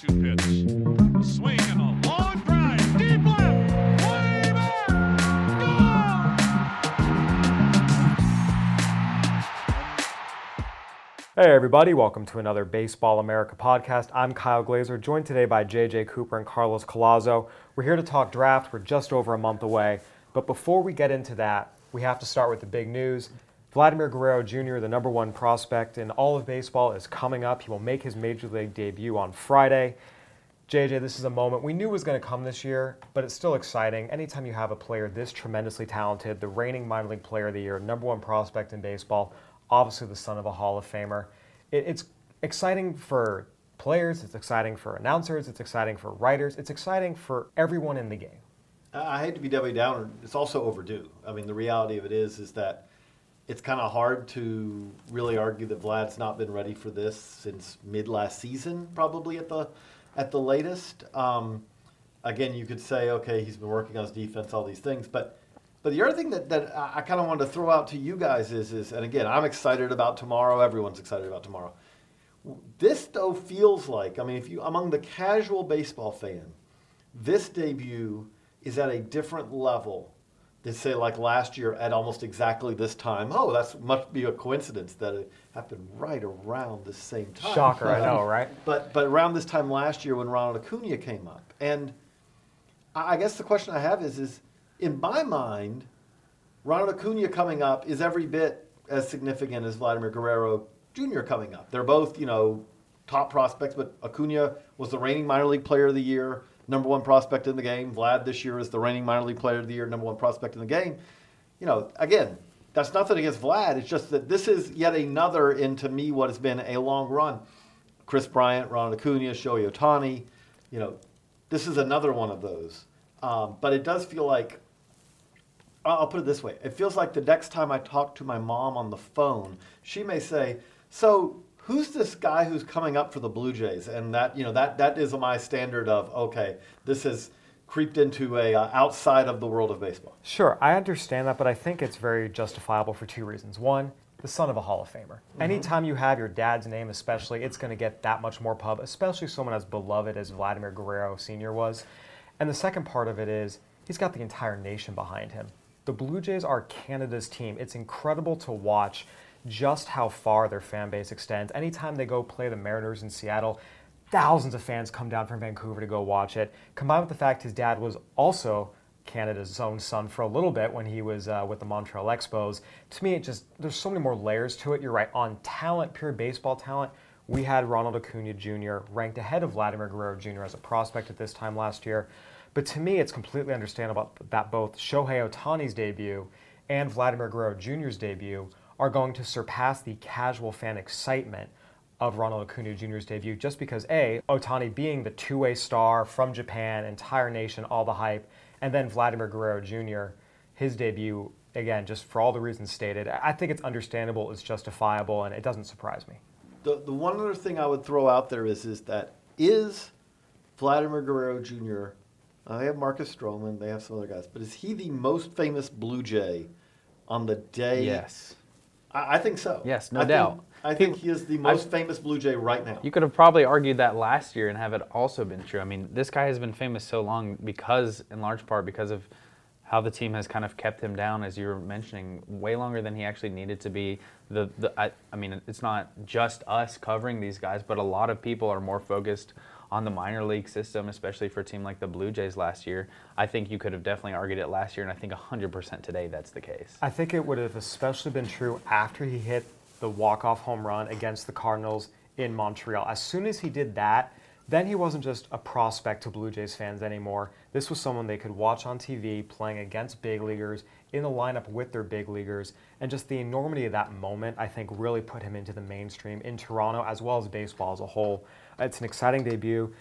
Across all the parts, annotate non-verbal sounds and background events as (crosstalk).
2 2 pitch. A swing and a long drive. Deep left. Way back. Hey, everybody, welcome to another Baseball America podcast. I'm Kyle Glaser, joined today by JJ Cooper and Carlos Collazo. We're here to talk draft. We're just over a month away. But before we get into that, we have to start with the big news. Vladimir Guerrero Jr., the number one prospect in all of baseball, is coming up. He will make his major league debut on Friday. JJ, this is a moment we knew was going to come this year, but it's still exciting. Anytime you have a player this tremendously talented, the reigning minor league player of the year, number one prospect in baseball, obviously the son of a Hall of Famer, it, it's exciting for players, it's exciting for announcers, it's exciting for writers, it's exciting for everyone in the game. I hate to be Debbie Downer. It's also overdue. I mean, the reality of it is, is that it's kind of hard to really argue that Vlad's not been ready for this since mid last season, probably at the at the latest. Um, again, you could say, okay, he's been working on his defense, all these things, but but the other thing that, that I, kind of wanted to throw out to you guys is is, and again, I'm excited about tomorrow. Everyone's excited about tomorrow. This though feels like, I mean, if you among the casual baseball fan, this debut is at a different level than say like last year at almost exactly this time. Oh, that's must be a coincidence that it happened right around the same time. Shocker, I know, right? (laughs) But but around this time last year when Ronald Acuna came up, and I I guess the question I have is is in my mind, Ronald Acuna coming up is every bit as significant as Vladimir Guerrero Jr. coming up. They're both you know top prospects, but Acuna was the reigning minor league player of the year, number one prospect in the game. Vlad this year is the reigning minor league player of the year, number one prospect in the game. You know, again, that's nothing against Vlad. It's just that this is yet another into me what has been a long run. Kris Bryant, Ronald Acuna, Shohei Ohtani. You know, this is another one of those. Um, but it does feel like I'll put it this way. It feels like the next time I talk to my mom on the phone, she may say, "So, who's this guy who's coming up for the Blue Jays?" And that, you know, that that is my standard of, okay, this has creeped into a uh, outside of the world of baseball. Sure, I understand that, but I think it's very justifiable for two reasons. One, the son of a Hall of Famer. Anytime you have your dad's name, especially, it's going to get that much more pub, especially someone as beloved as Vladimir Guerrero Sr. was. And the second part of it is he's got the entire nation behind him. The Blue Jays are Canada's team. It's incredible to watch just how far their fan base extends. Anytime they go play the Mariners in Seattle, thousands of fans come down from Vancouver to go watch it. Combined with the fact his dad was also Canada's own son for a little bit when he was uh, with the Montreal Expos. To me, it just there's so many more layers to it. You're right on talent, pure baseball talent. We had Ronald Acuna Jr. ranked ahead of Vladimir Guerrero Jr. as a prospect at this time last year. But to me, it's completely understandable that both Shohei Ohtani's debut and Vladimir Guerrero Jr.'s debut are going to surpass the casual fan excitement of Ronald Acuna Jr.'s debut just because A, Ohtani being the two way star from Japan, entire nation, all the hype, and then Vladimir Guerrero Jr., his debut, again, just for all the reasons stated, I think it's understandable, it's justifiable, and it doesn't surprise me. The, the one other thing I would throw out there is is that is Vladimir Guerrero Jr. Uh, they have Marcus Stroman, they have some other guys, but is he the most famous Blue Jay on the day? Yes. I, I think so. Yes, no I think- doubt. I think he is the most famous Blue Jay right now. You could have probably argued that last year and have it also been true. I mean, this guy has been famous so long because, in large part, because of how the team has kind of kept him down, as you were mentioning, way longer than he actually needed to be. The, the I, I mean, it's not just us covering these guys, but a lot of people are more focused on the minor league system, especially for a team like the Blue Jays last year. I think you could have definitely argued it last year, and I think 100% today that's the case. I think it would have especially been true after he hit the walk-off home run against the Cardinals in Montreal. As soon as he did that, then he wasn't just a prospect to Blue Jays fans anymore. This was someone they could watch on TV playing against big leaguers, in the lineup with their big leaguers, and just the enormity of that moment, I think, really put him into the mainstream in Toronto as well as baseball as a whole. It's an exciting debut.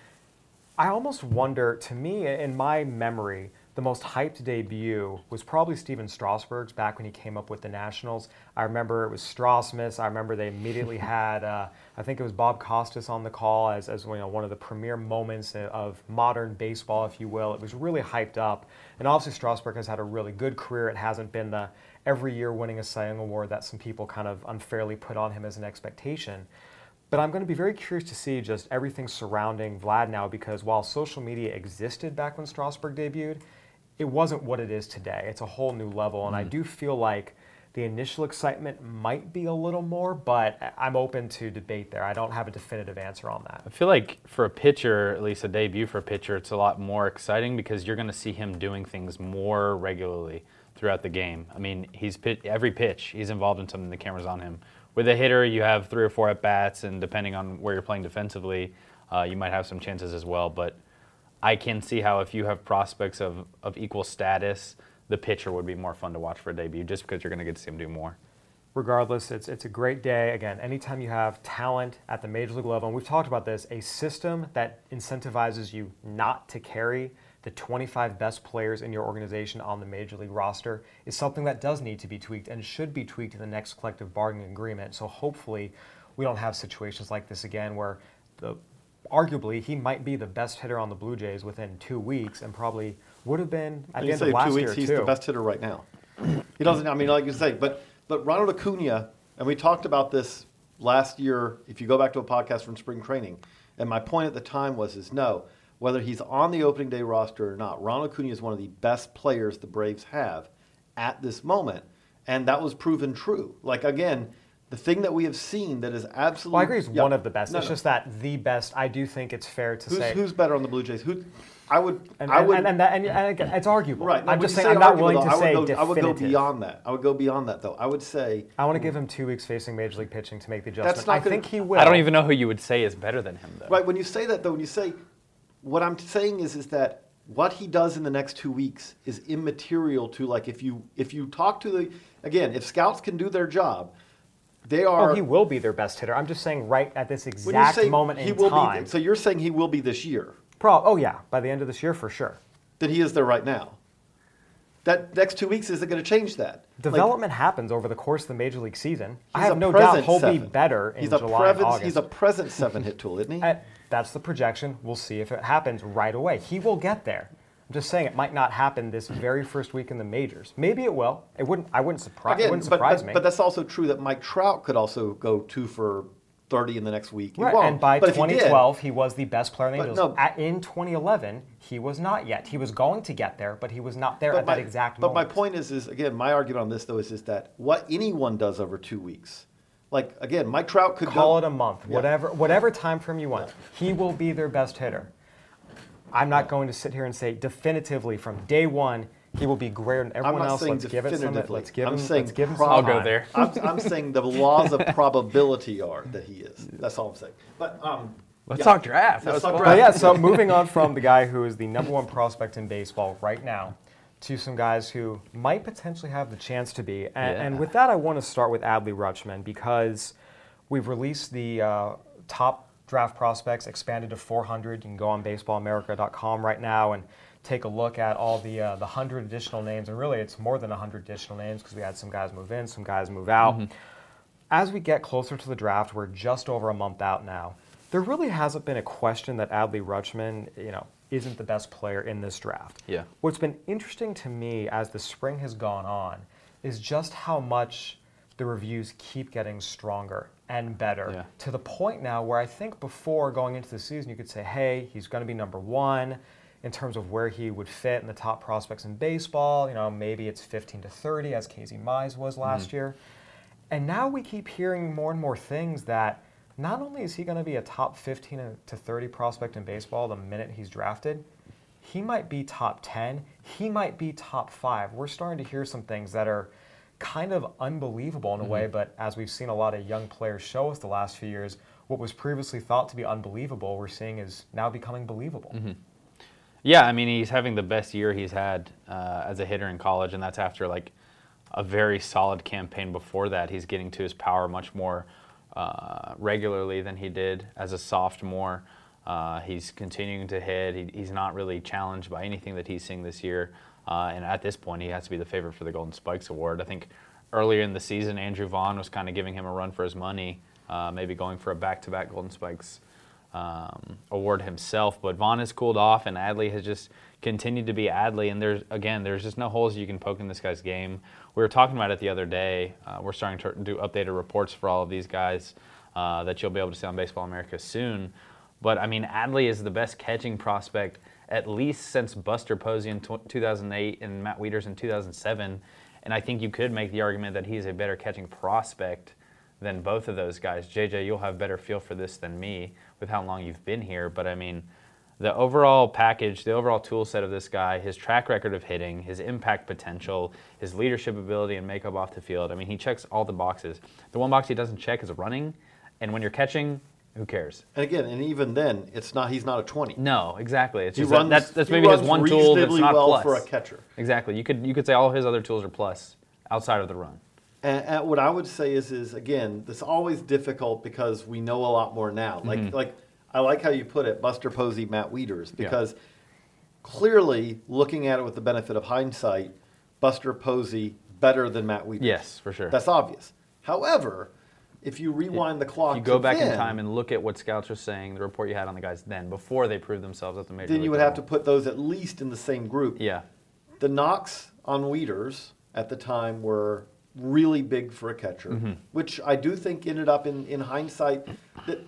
I almost wonder, to me, in my memory, the most hyped debut was probably Stephen Strasburg's back when he came up with the Nationals. I remember it was Strasmas. I remember they immediately (laughs) had, uh, I think it was Bob Costas on the call as, as you know, one of the premier moments of modern baseball, if you will. It was really hyped up. And obviously, Strasburg has had a really good career. It hasn't been the every year winning a Cy Young Award that some people kind of unfairly put on him as an expectation. But I'm going to be very curious to see just everything surrounding Vlad now because while social media existed back when Strasburg debuted, it wasn't what it is today. It's a whole new level. And I do feel like the initial excitement might be a little more, but I'm open to debate there. I don't have a definitive answer on that. I feel like for a pitcher, at least a debut for a pitcher, it's a lot more exciting because you're going to see him doing things more regularly throughout the game. I mean, he's pit, every pitch he's involved in something. The camera's on him. With a hitter, you have three or four at bats, and depending on where you're playing defensively, uh, you might have some chances as well. But I can see how if you have prospects of, of equal status, the pitcher would be more fun to watch for a debut just because you're going to get to see him do more. regardless, it's it's a great day. Again, anytime you have talent at the major league level, and we've talked about this, a system that incentivizes you not to carry the 25 best players in your organization on the major league roster is something that does need to be tweaked and should be tweaked in the next collective bargaining agreement. So hopefully, we don't have situations like this again where the arguably he might be the best hitter on the Blue Jays within two weeks and probably would have been at And the end say of last two weeks, year he's too. the best hitter right now. He doesn't. I mean, like you say, but but Ronald Acuna, and we talked about this last year. If you go back to a podcast from spring training, and my point at the time was is no, whether he's on the opening day roster or not, Ronald Acuna is one of the best players the Braves have at this moment, and that was proven true. Like again. The thing that we have seen that is absolutely. Well, I agree he's Yeah. one of the best. No, it's no. just that the best. I do think it's fair to who's, say. who's better on the Blue Jays? Who? I would. and, I would. and, and, that, and, and again, it's arguable. Right. no, I'm when just you saying say I'm not arguable, willing to say I would, go, I would go beyond that. I would go beyond that, though. I would say I want to give him two weeks facing major league pitching to make the adjustment. That's not I gonna- think he will. I don't even know who you would say is better than him, though. right when you say that, though. When you say what I'm saying is, is that what he does in the next two weeks is immaterial to like if you if you talk to the again if scouts can do their job, they are. Oh, he will be their best hitter. I'm just saying right at this exact moment he in will time. Be, so you're saying he will be this year? Pro- oh yeah, by the end of this year for sure. That he is there right now. That next two weeks isn't going to change that. Like, Development happens over the course of the major league season. I have no doubt he'll seven. be better in he's a July and present- August. He's a present seven hit tool, isn't he? Uh, that's the projection. We'll see if it happens right away. He will get there. I'm just saying it might not happen this very first week in the majors. Maybe it will. It wouldn't. I wouldn't surprise. it wouldn't but, surprise but, me. but that's also true that Mike Trout could also go two for 30 in the next week. He Right, won't. and by But if he did- 2012, he, was the best player in the But Angels. no- in 2011, he was not yet. He was going to get there, but he was not there but at my, that exact but moment. my point is, is again, my argument on this though is, is that what anyone does over two weeks, like again, Mike Trout could go Call go, it a month, Yeah. whatever, whatever time frame you want. He will be their best hitter. I'm not going to sit here and say definitively from day one he will be greater than everyone else. saying Let's give it some. Let's give I'm him. saying let's give him prob- some I'll go there. I'm, I'm saying the laws of probability are that he is. (laughs) That's all I'm saying. But um, Let's yeah. talk draft. Let's talk fun. But draft. yeah, so moving on from the guy who is the number one prospect in baseball right now to some guys who might potentially have the chance to be. And, and with that, I want to start with Adley Rutschman because we've released the uh, top draft prospects expanded to 400. You can go on baseballamerica.com right now and take a look at all the uh, the 100 additional names. And really, it's more than 100 additional names because we had some guys move in, some guys move out. As we get closer to the draft, we're just over a month out now. There really hasn't been a question that Adley Rutschman, you know, isn't the best player in this draft. Yeah. What's been interesting to me as the spring has gone on is just how much the reviews keep getting stronger and better Yeah. to the point now where I think before going into the season you could say, hey, he's going to be number one in terms of where he would fit in the top prospects in baseball. You know, maybe it's 15 to 30 as Casey Mize was last mm-hmm. year. And now we keep hearing more and more things that not only is he going to be a top 15 to 30 prospect in baseball the minute he's drafted, he might be top 10. He might be top five. We're starting to hear some things that are kind of unbelievable in a way, but as we've seen a lot of young players show us the last few years, what was previously thought to be unbelievable, we're seeing is now becoming believable. Yeah, I mean, he's having the best year he's had uh, as a hitter in college, and that's after like a very solid campaign before that. He's getting to his power much more uh, regularly than he did as a sophomore. Uh, he's continuing to hit. He, he's not really challenged by anything that he's seeing this year. Uh, and at this point, he has to be the favorite for the Golden Spikes Award. I think earlier in the season, Andrew Vaughn was kind of giving him a run for his money, uh, maybe going for a back to back Golden Spikes um, award himself. But Vaughn has cooled off, and Adley has just continued to be Adley. And there's, again, there's just no holes you can poke in this guy's game. We were talking about it the other day. Uh, we're starting to do updated reports for all of these guys uh, that you'll be able to see on Baseball America soon. But I mean, Adley is the best catching prospect at least since Buster Posey in t- 2008 and Matt Wieters in 2007. And I think you could make the argument that he's a better catching prospect than both of those guys. JJ, you'll have better feel for this than me with how long you've been here. But I mean, the overall package, the overall tool set of this guy, his track record of hitting, his impact potential, his leadership ability and makeup off the field. I mean, he checks all the boxes. The one box he doesn't check is running. And when you're catching, who cares? And again, and even then, it's not. He's not a twenty. No, exactly. It's He just that- that's, that's maybe his one tool that's not well plus for a catcher. Exactly. You could you could say all his other tools are plus outside of the run. And, and what I would say is, is again, this always difficult because we know a lot more now. Like, Mm-hmm. like I like how you put it, Buster Posey, Matt Wieters, because clearly, looking at it with the benefit of hindsight, Buster Posey better than Matt Wieters. Yes, for sure. That's obvious. However, if you rewind the clock, you go back in time and look at what scouts are saying, the report you had on the guys then, before they proved themselves at the major then you would have to put those at least in the same group. Yeah. The knocks on Wieters at the time were really big for a catcher, Mm-hmm. which I do think ended up in, in hindsight that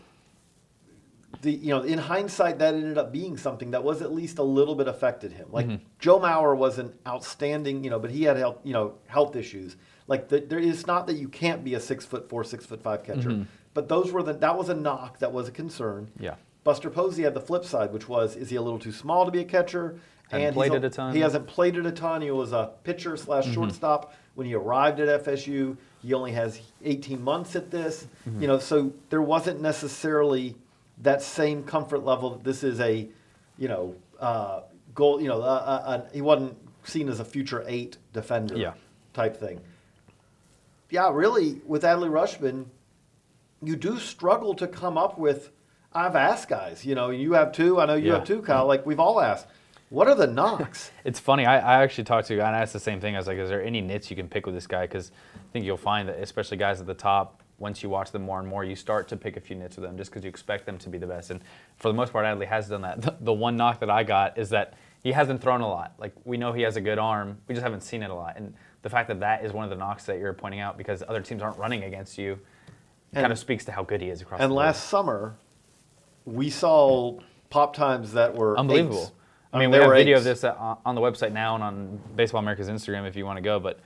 the you know in hindsight that ended up being something that was at least a little bit affected him. Like Mm-hmm. Joe Mauer was an outstanding, you know, but he had health, you know, health issues. Like the, there is not that you can't be a six foot four, six foot five catcher, but those were the that was a knock that was a concern. Mm-hmm. Yeah. Buster Posey had the flip side, which was is he a little too small to be a catcher? Hadn't and played it a ton. He hasn't played it a ton. He was a pitcher slash shortstop when he arrived at FSU. He only has 18 months at this. You know, so there wasn't necessarily that same comfort level that this is a, you know, uh, goal. You know, uh, uh, uh, he wasn't seen as a future eight defender. Yeah. Type thing. Yeah, really, with Adley Rutschman, you do struggle to come up with. I've asked guys, you know, you have two. I know you Yeah. have two, Kyle. Like we've all asked, what are the knocks? (laughs) It's funny. I, I actually talked to a guy and I asked the same thing. I was like, "Is there any nits you can pick with this guy?" Because I think you'll find that, especially guys at the top, once you watch them more and more, you start to pick a few nits with them just because you expect them to be the best. And for the most part, Adley has done that. The, the one knock that I got is that he hasn't thrown a lot. Like we know he has a good arm, we just haven't seen it a lot. And the fact that that is one of the knocks that you're pointing out because other teams aren't running against you, kind of speaks to how good he is across. And the board. And last summer, we saw pop times that were Unbelievable. eights. I mean, they we have were video of this uh, on the website now and on Baseball America's Instagram if you want to go. But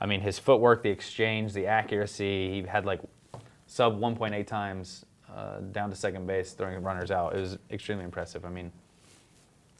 I mean, his footwork, the exchange, the accuracy. He had like sub 1.8 times uh, down to second base throwing runners out. It was extremely impressive. I mean,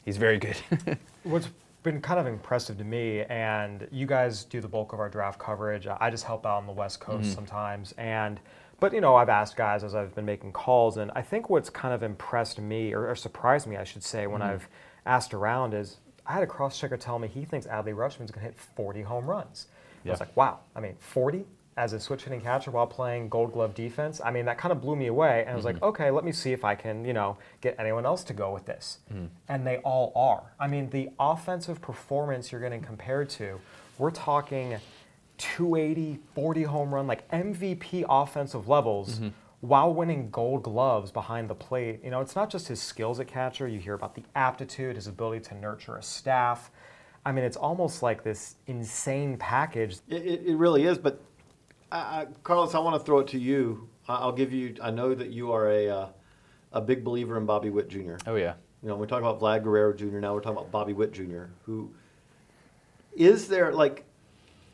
he's very good. (laughs) What's been kind of impressive to me, and you guys do the bulk of our draft coverage. I just help out on the West Coast mm-hmm. sometimes, and but you know I've asked guys as I've been making calls, and I think what's kind of impressed me or, or surprised me, I should say, when mm-hmm. I've asked around is I had a cross checker tell me he thinks Adley Rutschman's going to hit 40 home runs. I was like, wow. I mean, 40 as a switch hitting catcher while playing Gold Glove defense. I mean, that kind of blew me away, and I was like, mm-hmm. okay, let me see if I can, you know, get anyone else to go with this. Mm-hmm. And they all are. I mean, the offensive performance you're getting compared to, we're talking 280, 40 home run, like MVP offensive levels. Mm-hmm. While winning gold gloves behind the plate, you know, it's not just his skills at catcher. You hear about the aptitude, his ability to nurture a staff. I mean, it's almost like this insane package. It, it, it really is. But I, I, Carlos, I want to throw it to you. I, I'll give you. I know that you are a uh, a big believer in Bobby Witt Jr. oh yeah. You know, we talk about Vlad Guerrero Jr. Now we're talking about Bobby Witt Jr. Who is there? Like,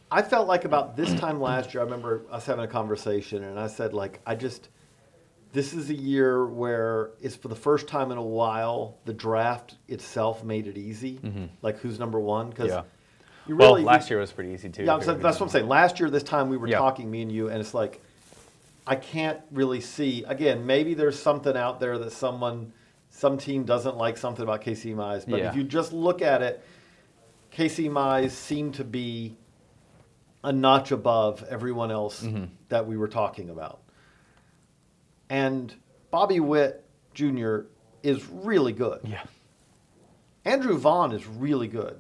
I felt like about this time last year. I remember us having a conversation, and I said, like, I just this is a year where it's for the first time in a while the draft itself made it easy. Like, who's number one? Because Yeah. You Well, really last year was pretty easy too. yeah, to I'm pick saying- who that's what I'm saying. Last year, this time we were Yeah. talking, me and you, and it's like, I can't really see. Again, maybe there's something out there that someone, some team doesn't like something about Casey Mize, but Yeah. if you just look at it, Casey Mize seemed to be a notch above everyone else Mm-hmm. that we were talking about. And Bobby Witt Jr. is really good. Yeah. Andrew Vaughn is really good.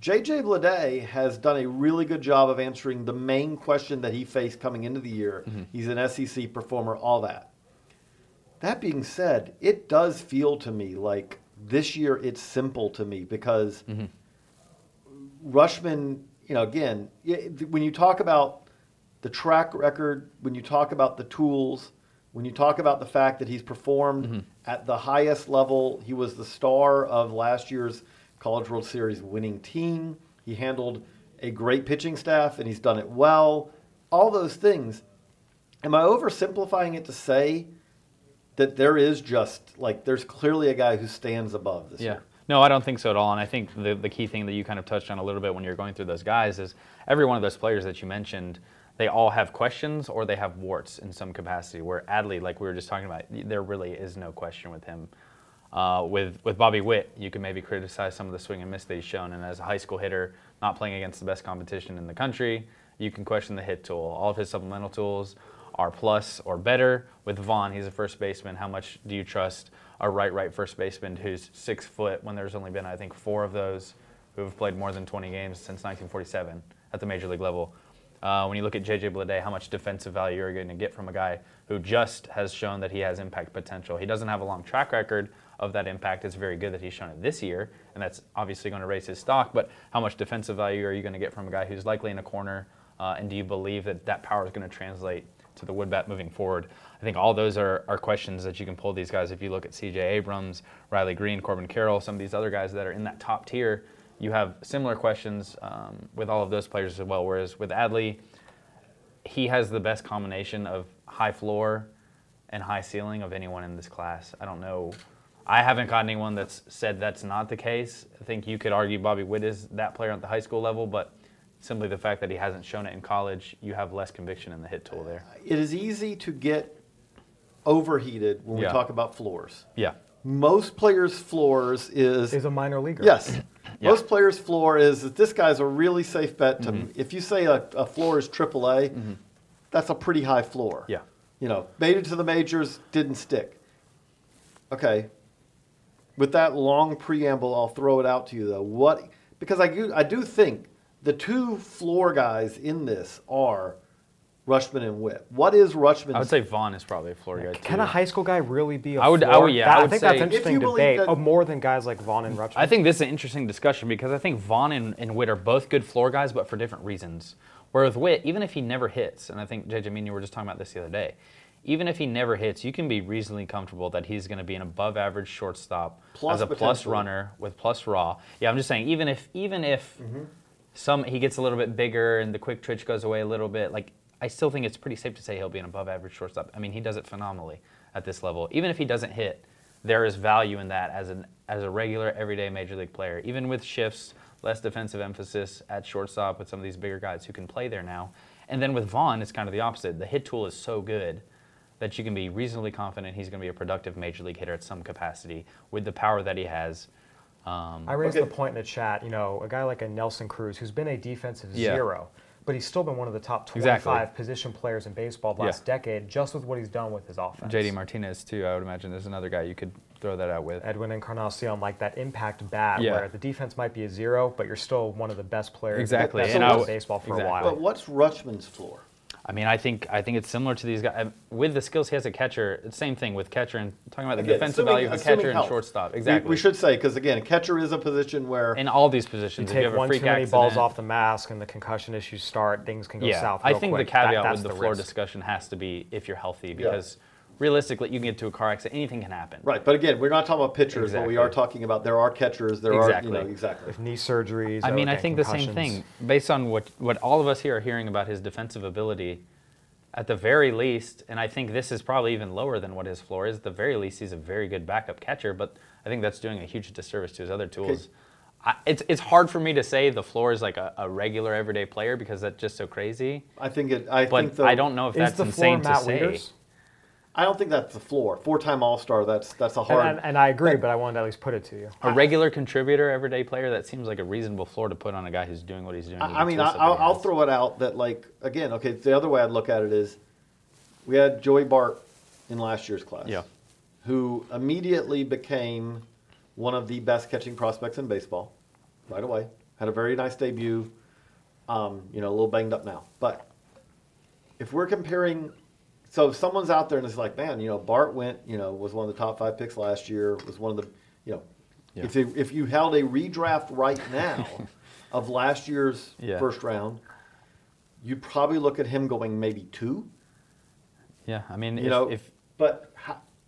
JJ Bleday has done a really good job of answering the main question that he faced coming into the year. Mm-hmm. He's an SEC performer, all that. That being said, it does feel to me like this year it's simple to me because mm-hmm. Rutschman, you know, again, when you talk about the track record, when you talk about the tools, when you talk about the fact that he's performed mm-hmm. at the highest level, he was the star of last year's College World Series winning team. He handled a great pitching staff and he's done it well. All those things. Am I oversimplifying it to say that there is just like there's clearly a guy who stands above this Yeah. year? No, I don't think so at all. And I think the, the key thing that you kind of touched on a little bit when you're going through those guys is every one of those players that you mentioned, they all have questions or they have warts in some capacity. Where Adley, like we were just talking about, there really is no question with him. Uh, with with Bobby Witt, you can maybe criticize some of the swing and miss that he's shown, and as a high school hitter, not playing against the best competition in the country, you can question the hit tool. All of his supplemental tools are plus or better. With Vaughn, he's a first baseman. How much do you trust a right right first baseman who's six foot when there's only been I think four of those who have played more than 20 games since 1947 at the major league level? Uh, when you look at JJ Bleday, how much defensive value are you're going to get from a guy who just has shown that he has impact potential. He doesn't have a long track record of that impact. It's very good that he's shown it this year, and that's obviously going to raise his stock. But how much defensive value are you going to get from a guy who's likely in a corner? Uh, and do you believe that that power is going to translate to the wood bat moving forward? I think all those are, are questions that you can pull these guys. If you look at C.J. Abrams, Riley Greene, Corbin Carroll, some of these other guys that are in that top tier, you have similar questions um, with all of those players as well. Whereas with Adley, he has the best combination of high floor and high ceiling of anyone in this class. I don't know. I haven't got anyone that's said that's not the case. I think you could argue Bobby Witt is that player at the high school level, but simply the fact that he hasn't shown it in college, you have less conviction in the hit tool there. It is easy to get overheated when we talk about floors. Yeah. Most players' floors is Is a minor leaguer. yes. Yeah. Mm-hmm. Most players' floor is that this guy's a really safe bet. To if you say a, a floor is AAA, that's a pretty high floor. Yeah. You know, made it to the majors, didn't stick. Okay. With that long preamble, I'll throw it out to you though. What? Because I do, I do think the two floor guys in this are Rutschman and Witt. What is Rutschman? I would say Vaughn is probably a floor guy too. Can a high school guy really be a I would- I would- yeah, That- I I, think say- that's an interesting you debate. that- of more than guys like Vaughn and Rutschman. I think this is an interesting discussion because I think Vaughn and, and Witt are both good floor guys, but for different reasons. Where with Witt, even if he never hits, and I think JJ me and you were just talking about this the other day, even if he never hits, you can be reasonably comfortable that he's going to be an above average shortstop Plus as a plus runner with plus raw. Yeah, I'm just saying even if even if Mm-hmm. some he gets a little bit bigger and the quick twitch goes away a little bit, like I still think it's pretty safe to say he'll be an above average shortstop. I mean, he does it phenomenally at this level. Even if he doesn't hit, there is value in that as an as a regular everyday major league player. Even with shifts, less defensive emphasis at shortstop with some of these bigger guys who can play there now. And then with Vaughn, it's kind of the opposite. The hit tool is so good that you can be reasonably confident he's going to be a productive major league hitter at some capacity with the power that he has. Um, I raised Okay. the point in the chat. You know, a guy like a Nelson Cruz, who's been a defensive Yeah. zero, but he's still been one of the top 25 Exactly. position players in baseball the Yeah. last decade, just with what he's done with his offense. JD Martinez too. I would imagine there's another guy you could throw that out with. Edwin Encarnacion, like that impact bat, Yeah. where the defense might be a zero, but you're still one of the best players Exactly, that's and in I w- baseball for exactly. a while. But what's Rutschman's floor? I mean, I think I think it's similar to these guys with the skills he has at catcher. It's same thing with catcher and talking about the Again, defensive assuming- value of a assuming catcher and shortstop. Exactly. We, should say because again, catcher is a position where in all these you positions. if take you have a one too freak many accident, balls off the mask and the concussion issues start, things can go yeah, south. I think quick. the caveat that's with the, floor risk. discussion has to be if you're healthy because realistically, you can get to a car accident, anything can happen. right. But again, we're not talking about pitchers, but we are talking about there are catchers. There are Exactly. you know exactly. If knee surgeries. I mean, oh, I think the same thing based on what what all of us here are hearing about his defensive ability. At the very least, and I think this is probably even lower than what his floor is. At the very least, he's a very good backup catcher, but I think that's doing a huge disservice to his other tools. I, it's it's hard for me to say the floor is like a, a regular everyday player because that's just so crazy. I think it. I But think the, I don't know if that's the floor insane to say. Wieters? I don't think that's the floor. Four-time All-Star. That's that's a And, hard. and, and I agree, but I wanted to at least put it to you. A regular contributor, everyday player, that seems like a reasonable floor to put on a guy who's doing what he's doing. I, I mean, I, I'll, I'll throw it out that like again. Okay, the other way I'd look at it is, we had Joey Bart in last year's class. Yeah. Who immediately became one of the best catching prospects in baseball, right away. Had a very nice debut. Um, you know, a little banged up now, but if we're comparing, so if someone's out there and is like, man, you know, Bart went, you know, was one of the top five picks last year, was one of the, you know, Yeah. if you, if you held a redraft right now (laughs) of last year's Yeah. first round, you'd probably look at him going maybe two, Yeah, I mean, you if, know, if but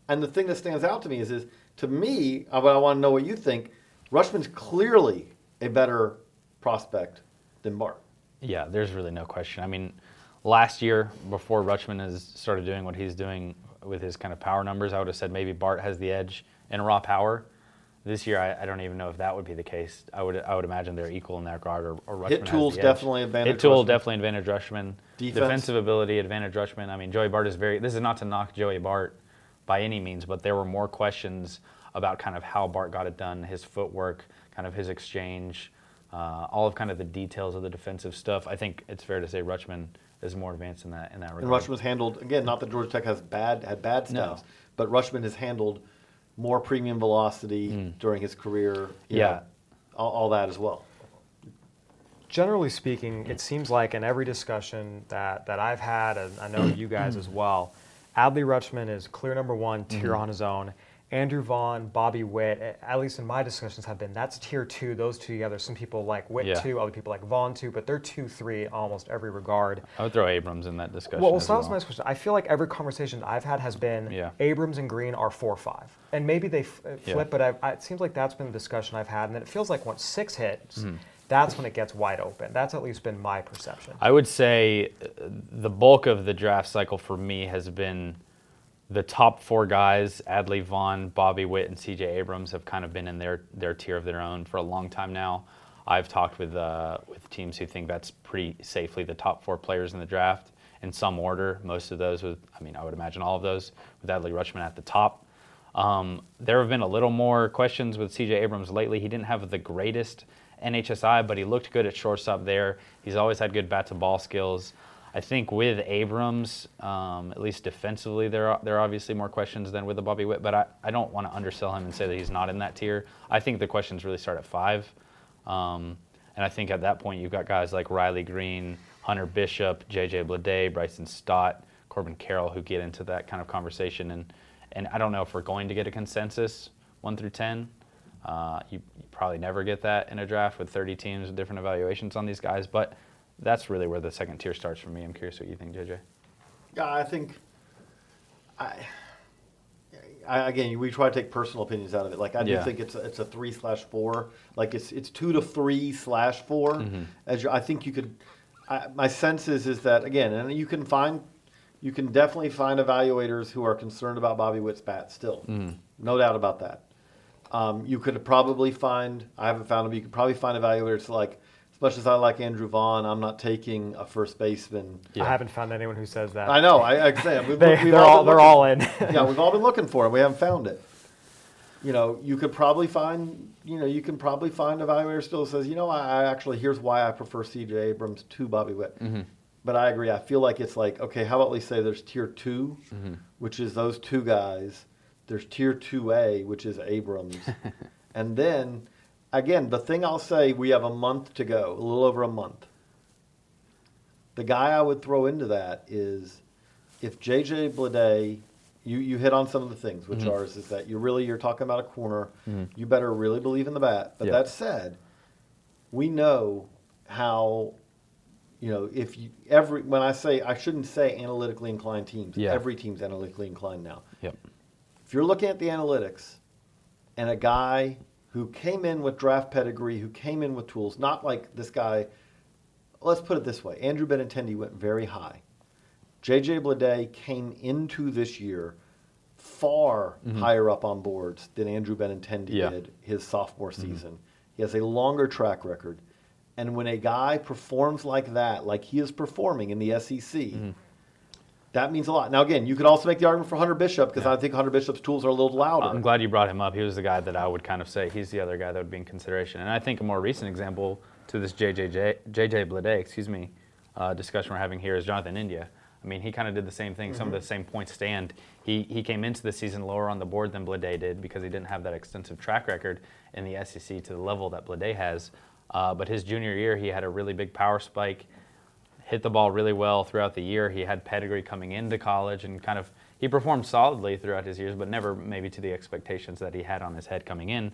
and the thing that stands out to me is, is to me, I, I want to know what you think. Rutschman's clearly a better prospect than Bart. Yeah, there's really no question. I mean, last year, before Rutschman has started doing what he's doing with his kind of power numbers, I would have said maybe Bart has the edge in raw power. This year, I, I don't even know if that would be the case. I would I would imagine they're equal in that regard. Or, or Rutschman Hit tool's definitely advantage Hit tool Rutschman. definitely advantage Rutschman. Defense. Defensive ability advantage Rutschman. I mean, Joey Bart is very. This is not to knock Joey Bart by any means, but there were more questions about kind of how Bart got it done, his footwork, kind of his exchange, uh, all of kind of the details of the defensive stuff. I think it's fair to say Rutschman is more advanced in that in that regard. And regard. Rutschman's handled again. Not that Georgia Tech has bad had bad No. stats, but Rutschman has handled more premium velocity hmm. during his career. Yeah. know, all, all that as well. Generally speaking, it seems like in every discussion that, that I've had, and I know you guys as well, Adley Rutschman is clear number one, hmm. tier on his own. Andrew Vaughn, Bobby Witt, at least in my discussions, have been that's tier two, those two together. Some people like Witt Yeah. two, other people like Vaughn two, but they're two, three, almost every regard. I would throw Abrams in that discussion. Well, as so that was well. my question. I feel like every conversation I've had has been Yeah. Abrams and Greene are four five, and maybe they f- uh, Yeah. flip, but I, I, it seems like that's been the discussion I've had, and then it feels like once six hits, Mm-hmm. that's when it gets wide open. That's at least been my perception. I would say uh, the bulk of the draft cycle for me has been the top four guys, Adley Vaughn, Bobby Witt, and CJ Abrams have kind of been in their, their tier of their own for a long time now. I've talked with uh, with teams who think that's pretty safely the top four players in the draft in some order. Most of those with, I mean, I would imagine all of those with Adley Rutschman at the top. Um, there have been a little more questions with CJ Abrams lately. He didn't have the greatest NHSI, but he looked good at shortstop there. He's always had good bat to ball skills. I think with Abrams, um, at least defensively, there are, there are obviously more questions than with the Bobby Witt, but I, I don't want to undersell him and say that he's not in that tier. I think the questions really start at five. Um, and I think at that point, you've got guys like Riley Greene, Hunter Bishop, JJ Bleday, Bryson Stott, Corbin Carroll who get into that kind of conversation. And, and I don't know if we're going to get a consensus one through 10. Uh, you, you probably never get that in a draft with 30 teams with different evaluations on these guys, but that's really where the second tier starts for me. I'm curious what you think, JJ. Yeah, I think. I, I again, we try to take personal opinions out of it. Like I do Yeah. think it's a, it's a three slash four. Like it's it's two to three slash 4 Mm-hmm. As you, I think you could. I, my sense is is that again, and you can find, you can definitely find evaluators who are concerned about Bobby Witt's bat still. Mm-hmm. No doubt about that. Um, you could probably find. I haven't found them. But you could probably find evaluators like. As much as I like Andrew Vaughn, I'm not taking a first baseman. Yeah. I haven't found anyone who says that. I know. I, I say we've, (laughs) They, we've they're all been they're looking- all in. (laughs) yeah, we've all been looking for it. We haven't found it. You know, you could probably find. You know, you can probably find an evaluator still says, you know, I, I actually here's why I prefer C.J. Abrams to Bobby Witt. Mm-hmm. But I agree. I feel like it's like okay, how about we say there's tier 2 mm-hmm. which is those two guys. There's tier two A, which is Abrams, (laughs) and then again, the thing I'll say, we have a month to go, a little over a month. The guy I would throw into that is if JJ Bleday, you, you hit on some of the things, which mm-hmm. are is that you're really you're talking about a corner. Mm-hmm. You better really believe in the bat. But Yeah. that said, we know how you know if you every when I say I shouldn't say analytically inclined teams. Yeah. Every team's analytically inclined now. Yep. If you're looking at the analytics and a guy who came in with draft pedigree, who came in with tools, not like this guy. Let's put it this way: Andrew Benintendi went very high. JJ Bleday came into this year far mm-hmm. higher up on boards than Andrew Benintendi Yeah. did his sophomore mm-hmm. season. He has a longer track record. And when a guy performs like that, like he is performing in the SEC, mm-hmm. That means a lot. Now, again, you could also make the argument for Hunter Bishop because I think Hunter Bishop's tools are a little louder. I'm glad you brought him up. He was the guy that I would kind of say he's the other guy that would be in consideration. And I think a more recent example to this JJJ, JJ Bleday, excuse me, uh, discussion we're having here is Jonathan India. I mean, he kind of did the same thing. Some of the same points stand. He he came into the season lower on the board than Bleday did because he didn't have that extensive track record in the SEC to the level that Bleday has. Uh, but his junior year, he had a really big power spike hit the ball really well throughout the year. He had pedigree coming into college and kind of he performed solidly throughout his years, but never maybe to the expectations that he had on his head coming in.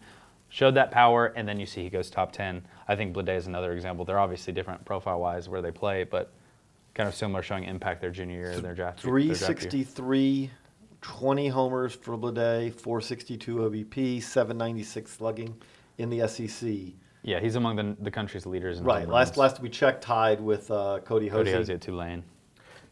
Showed that power, and then you see he goes top 10. I think Bleday is another example. They're obviously different profile wise where they play, but kind of similar showing impact their junior year, their draft. their draft year. 363, 20 homers for Bleday, 462 OBP, 796 slugging in the SEC. Yeah, he's among the, the country's leaders in Right. home Last runs. last we checked, tied with uh, Kody Kody Hoese. Hoese at Tulane.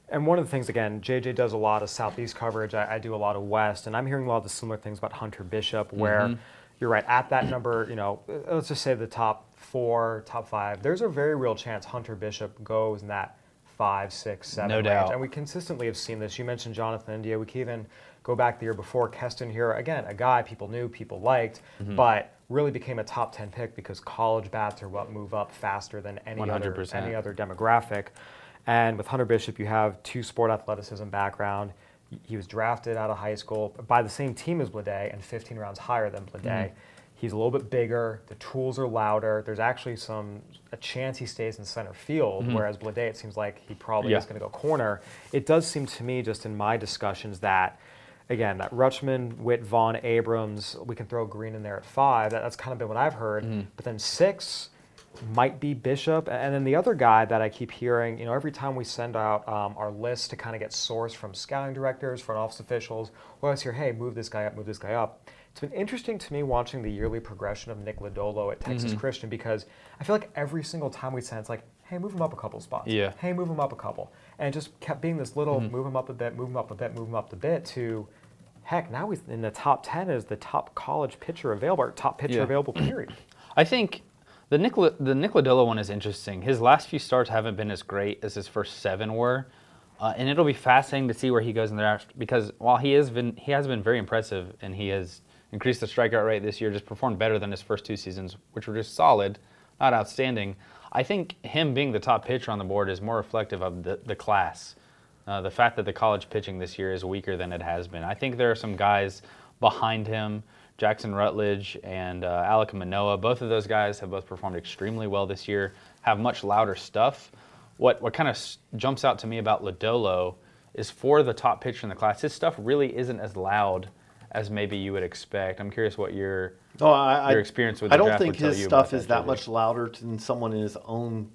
And one of the things, again, JJ does a lot of Southeast coverage. I, I do a lot of West, and I'm hearing a lot of the similar things about Hunter Bishop, where Mm-hmm. you're right at that number. You know, let's just say the top four, top five. There's a very real chance Hunter Bishop goes in that five, six, seven No range, doubt. and we consistently have seen this. You mentioned Jonathan India. We can even go back the year before Keston Hiura. Again, a guy people knew, people liked, Mm-hmm. but really became a top 10 pick because college bats are what move up faster than any other 100%. any other demographic. And with Hunter Bishop, you have two sport athleticism background. He was drafted out of high school by the same team as Bleday and 15 rounds higher than Bleday. Mm-hmm. He's a little bit bigger. The tools are louder. There's actually some a chance he stays in center field, whereas Bleday, it seems like he probably Mm-hmm. Yeah. is going to go corner. It does seem to me, just in my discussions, that again that Rutschman, Witt, Vaughn, Abrams, we can throw Greene in there at five. That, that's kind of been what I've heard. Mm-hmm. But then six might be Bishop, and then the other guy that I keep hearing, you know, every time we send out um, our list to kind of get sourced from scouting directors, front office officials, we always hear, hey, move this guy up, move this guy up. It's been interesting to me watching the yearly progression of Nick Lodolo at Texas Mm-hmm. Christian because I feel like every single time we send, it's like, hey, move him up a couple spots. Yeah. Hey, move him up a couple, and just kept being this little move him up a bit, move him up a bit, move him up a bit to. Heck, now he's in the top 10 as the top college pitcher available, or top pitcher Yeah. available, (clears throat) period. I think the Nick the Nick Lodolo one is interesting. His last few starts haven't been as great as his first seven were, uh, and it'll be fascinating to see where he goes in the draft because while he has been he has been very impressive and he has increased the strikeout rate this year, just performed better than his first two seasons, which were just solid, not outstanding. I think him being the top pitcher on the board is more reflective of the, the class. Uh, the fact that the college pitching this year is weaker than it has been. I think there are some guys behind him, Jackson Rutledge and uh, Alek Manoah. Both of those guys have both performed extremely well this year, have much louder stuff. What, what kind of s- jumps out to me about Lodolo is for the top pitcher in the class, his stuff really isn't as loud as maybe you would expect. I'm curious what your No, I, Your experience with I don't think his stuff is that, that much louder than someone in his own,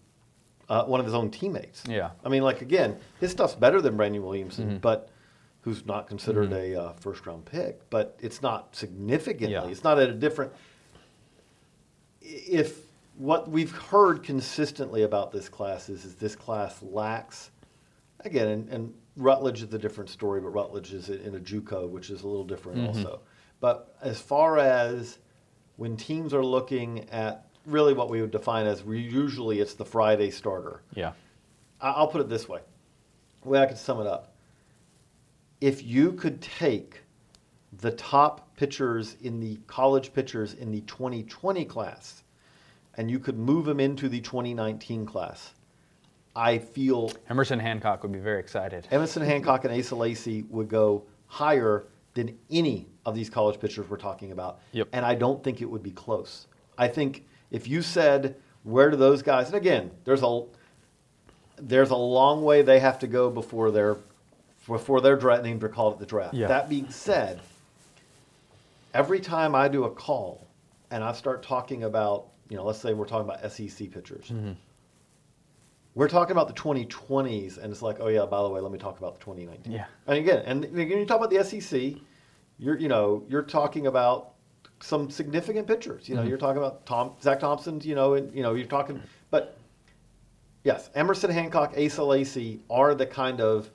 uh, one of his own teammates. Yeah. I mean, like again, his stuff's better than Brandon Williamson, Mm-hmm. but who's not considered a uh, first round pick. But it's not significantly. Yeah. It's not at a different. If what we've heard consistently about this class is, is this class lacks, again, and, and Rutledge is a different story, but Rutledge is in a JUCO, which is a little different Mm-hmm. also. But as far as when teams are looking at really what we would define as usually it's the Friday starter. yeah I'll put it this way. The way I could sum it up. If you could take the top pitchers in the college pitchers in the 2020 class and you could move them into the 2019 class, I feel Emerson Hancock would be very excited. Emerson Hancock and Asa Lacy would go higher than any of these college pitchers we're talking about. Yep. And I don't think it would be close. I think if you said where do those guys and again, there's a there's a long way they have to go before they're before they're dra- named or called at the draft. Yeah. That being said, every time I do a call and I start talking about, you know, let's say we're talking about SEC pitchers. Mm-hmm. We're talking about the 2020s, and it's like, oh yeah, by the way, let me talk about the 2019. Yeah. And again, and when you talk about the SEC, you're you know you're talking about some significant pitchers. You know, you're talking about Tom Zack Thompson. You know, and you know you're talking, but yes, Emerson Hancock, Asa Lacy are the kind of,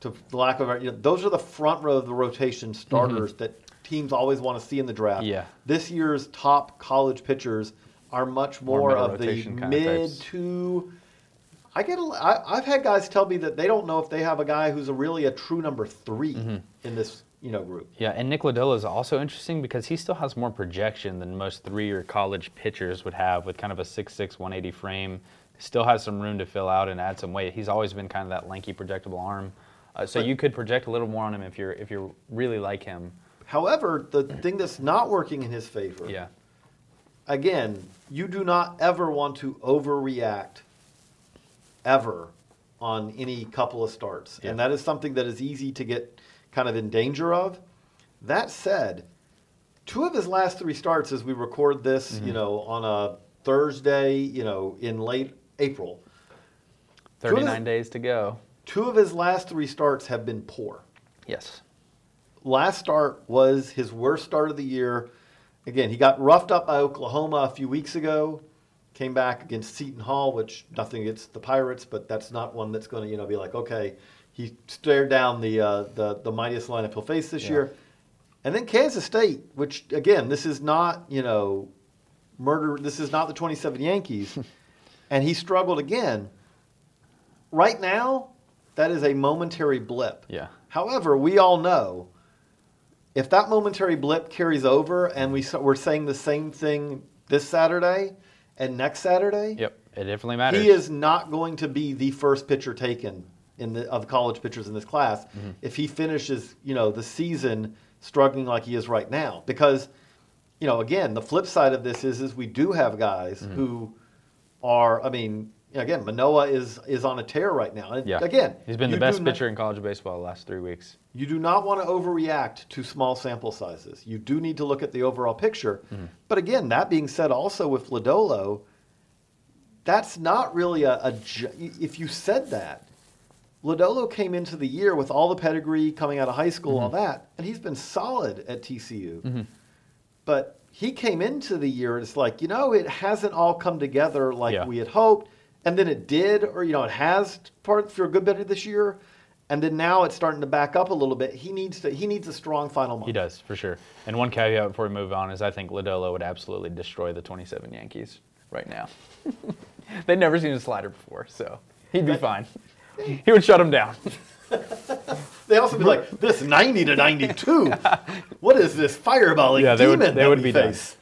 to the lack of you know, those are the front row of the rotation starters that teams always want to see in the draft. Yeah. This year's top college pitchers are much More more, of the mid to I get. A, I, I've had guys tell me that they don't know if they have a guy who's a really a true number 3 Mm-hmm. in this you know group. Yeah, and Nick Lodolo is also interesting because he still has more projection than most three-year college pitchers would have with kind of a 6'6", 180 frame. Still has some room to fill out and add some weight. He's always been kind of that lanky, projectable arm. Uh, so But- you could project a little more on him if you're if you really like him. However, the thing that's not working in his favor. Yeah. Again, you do not ever want to overreact ever on any couple of starts. Yeah. And that is something that is easy to get kind of in danger of. That said, two of his last three starts as we record this, Mm-hmm. you know, on a Thursday, you know, in late April, 39 days to go. two of his last three starts have been poor. Yes. last start was his worst start of the year. Again, he got roughed up by Oklahoma a few weeks ago. Came back against Seton Hall, which nothing against the Pirates, but that's not one that's going to you know be like okay. He stared down the uh, the the mightiest lineup he'll face this Yeah. year, and then Kansas State, which again this is not you know murder. This is not the 27 Yankees, (laughs) and he struggled again. Right now, that is a momentary blip. Yeah. However, we all know if that momentary blip carries over and we, we're saying the same thing this Saturday and next Saturday, Yep. It definitely matters. he is not going to be the first pitcher taken in the, of college pitchers in this class Mm-hmm. if he finishes, you know, the season struggling like he is right now. Because, you know, again, the flip side of this is is we do have guys Mm-hmm. who are, I mean, again, Manoah is is on a tear right now. And Yeah. Again, He's been the best do not- pitcher in college baseball the last three weeks. you do not want to overreact to small sample sizes. You do need to look at the overall picture. Mm-hmm. But again, that being said, also with Lodolo, that's not really a, a. If you said that, Lodolo came into the year with all the pedigree coming out of high school, Mm-hmm. all that, and he's been solid at TCU. But he came into the year, and it's like, you know, it hasn't all come together like Yeah. we had hoped. And then it did, or, you know, it has part for a good bit of this year. And then now it's starting to back up a little bit. He needs to. He needs a strong final month. He does, for sure. And one caveat before we move on is I think Lodolo would absolutely destroy the 27 Yankees right now. (laughs) They'd never seen a slider before, so he'd be fine. He would shut them down. (laughs) They also be like this ninety to ninety-two. (laughs) what is this fireballing Yeah, they would, they that would be face?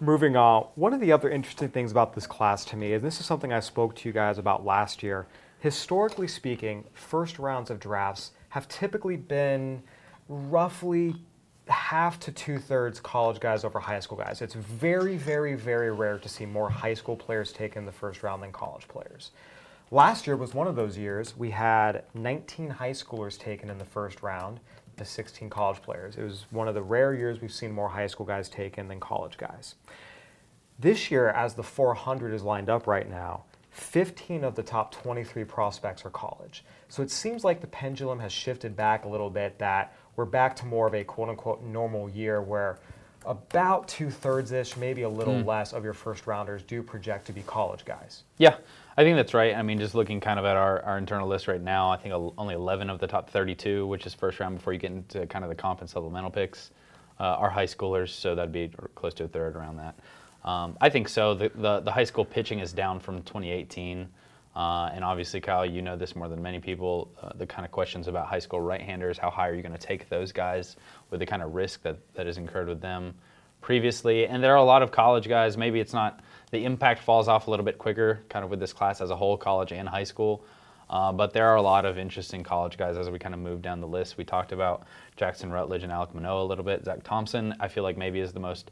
Moving on, one of the other interesting things about this class to me, and this is something I spoke to you guys about last year, historically speaking, first rounds of drafts have typically been roughly half to two thirds college guys over high school guys. It's very, very, very rare to see more high school players taken in the first round than college players. Last year was one of those years. We had 19 high schoolers taken in the first round to 16 college players. It was one of the rare years we've seen more high school guys taken than college guys. This year, as the 400 is lined up right now, 15 of the top 23 prospects are college. So it seems like the pendulum has shifted back a little bit, that we're back to more of a quote unquote normal year where about two thirds ish, maybe a little hmm. less of your first rounders do project to be college guys. Yeah, I think that's right. I mean, just looking kind of at our, our internal list right now, I think only 11 of the top 32, which is first round before you get into kind of the comp and supplemental picks, uh, are high schoolers. So that'd be close to a third around that. Um, I think so. The, the, the high school pitching is down from 2018. Uh, and obviously, Kyle, you know this more than many people. Uh, the kind of questions about high school right-handers, how high are you going to take those guys with the kind of risk that, that is incurred with them previously? And there are a lot of college guys. Maybe it's not the impact falls off a little bit quicker, kind of with this class as a whole, college and high school. Uh, but there are a lot of interesting college guys as we kind of move down the list. We talked about Jackson Rutledge and Alek Manoah a little bit. Zack Thompson, I feel like maybe is the most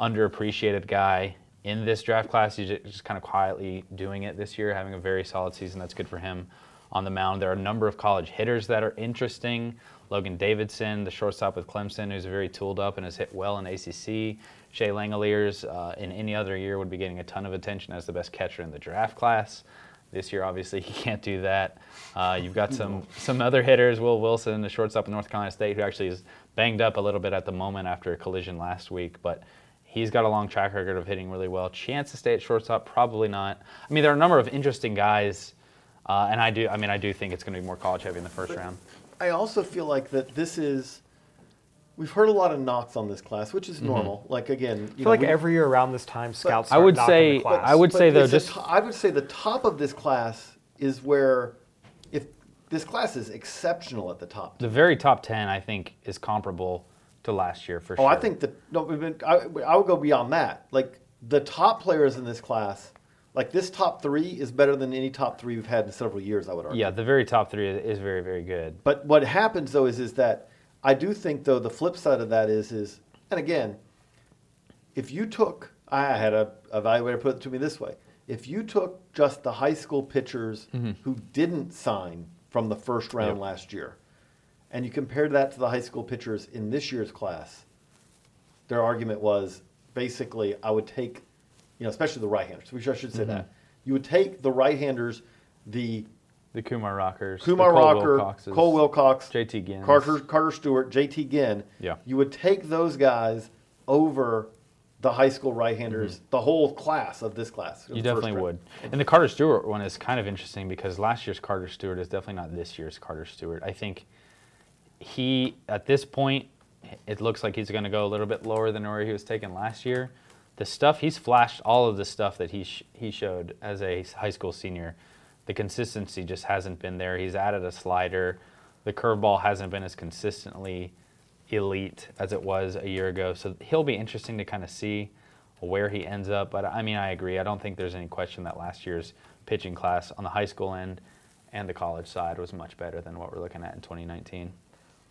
underappreciated guy in this draft class. He's just kind of quietly doing it this year, having a very solid season. That's good for him on the mound. There are a number of college hitters that are interesting. Logan Davidson, the shortstop with Clemson, who's very tooled up and has hit well in ACC. Shea Langeliers, uh, in any other year, would be getting a ton of attention as the best catcher in the draft class. This year, obviously, (laughs) he can't do that. Uh, you've got some (laughs) some other hitters. Will Wilson, the shortstop of North Carolina State, who actually is banged up a little bit at the moment after a collision last week, but he's got a long track record of hitting really well. Chance to stay at shortstop, probably not. I mean, there are a number of interesting guys, uh, and I do. I mean, I do think it's going to be more college heavy in the first round. I also feel like that this is. We've heard a lot of knocks on this class, which is Mm-hmm. normal. Like again, you I feel know, like we- every year around this time, scouts. I start would knocking the say- class. I would say, though, the just- to- I would say the top of this class is where if this class is exceptional at the top. The very top 10, I think, is comparable to last year for Oh, sure. Oh, I think that no, I, I, I would go beyond that. Like the top players in this class, like this top three is better than any top three we've had in several years. I would argue. Yeah, the very top three is is very, very good. But what happens though is is that I do think though the flip side of that is is and again, if you took I had a evaluator put it to me this way: if you took just the high school pitchers mm-hmm. who didn't sign from the first round Yep. last year, and you compared that to the high school pitchers in this year's class, their argument was basically I would take, you know, especially the right-handers. Which I should say mm-hmm. that you would take the right-handers, the The Kumar Rockers, Kumar Cole Rocker, Wilcoxes, Cole Wilcox, JT Ginn, Carter Carter Stewart, JT Ginn. Yeah. You would take those guys over the high school right-handers, the whole class of this class. Mm-hmm. You definitely would. And the Carter Stewart one is kind of interesting because last year's Carter Stewart is definitely not this year's Carter Stewart. I think he, at this point, it looks like he's going to go a little bit lower than where he was taken last year. The stuff he's flashed, all of the stuff that he sh- he showed as a high school senior, the consistency just hasn't been there. He's added a slider. The curveball hasn't been as consistently elite as it was a year ago. So he'll be interesting to kind of see where he ends up. But I mean, I agree. I don't think there's any question that last year's pitching class on the high school end and the college side was much better than what we're looking at in 2019.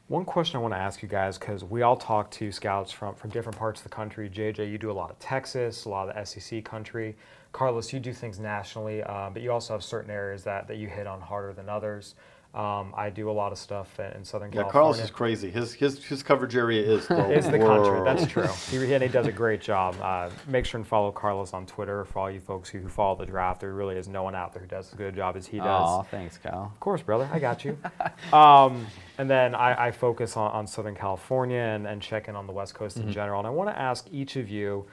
One question I want to ask you guys, because we all talk to scouts from, from different parts of the country. JJ, you do a lot of Texas, a lot of the SEC country. Carlos, you do things nationally, uh, but you also have certain areas that, that you hit on harder than others. Um, I do a lot of stuff in, in Southern Yeah, California. Yeah, Carlos is crazy. His his his coverage area is the (laughs) Is the country. That's true. (laughs) He, and he does a great job. Uh, make sure and follow Carlos on Twitter for all you folks who, who follow the draft. There really is no one out there who does as good a job as he does. Oh, thanks, Kyle. Of course, brother. I got you. (laughs) um, and then I, I focus on, on Southern California and, and check in on the West Coast in general. And I want to ask each of you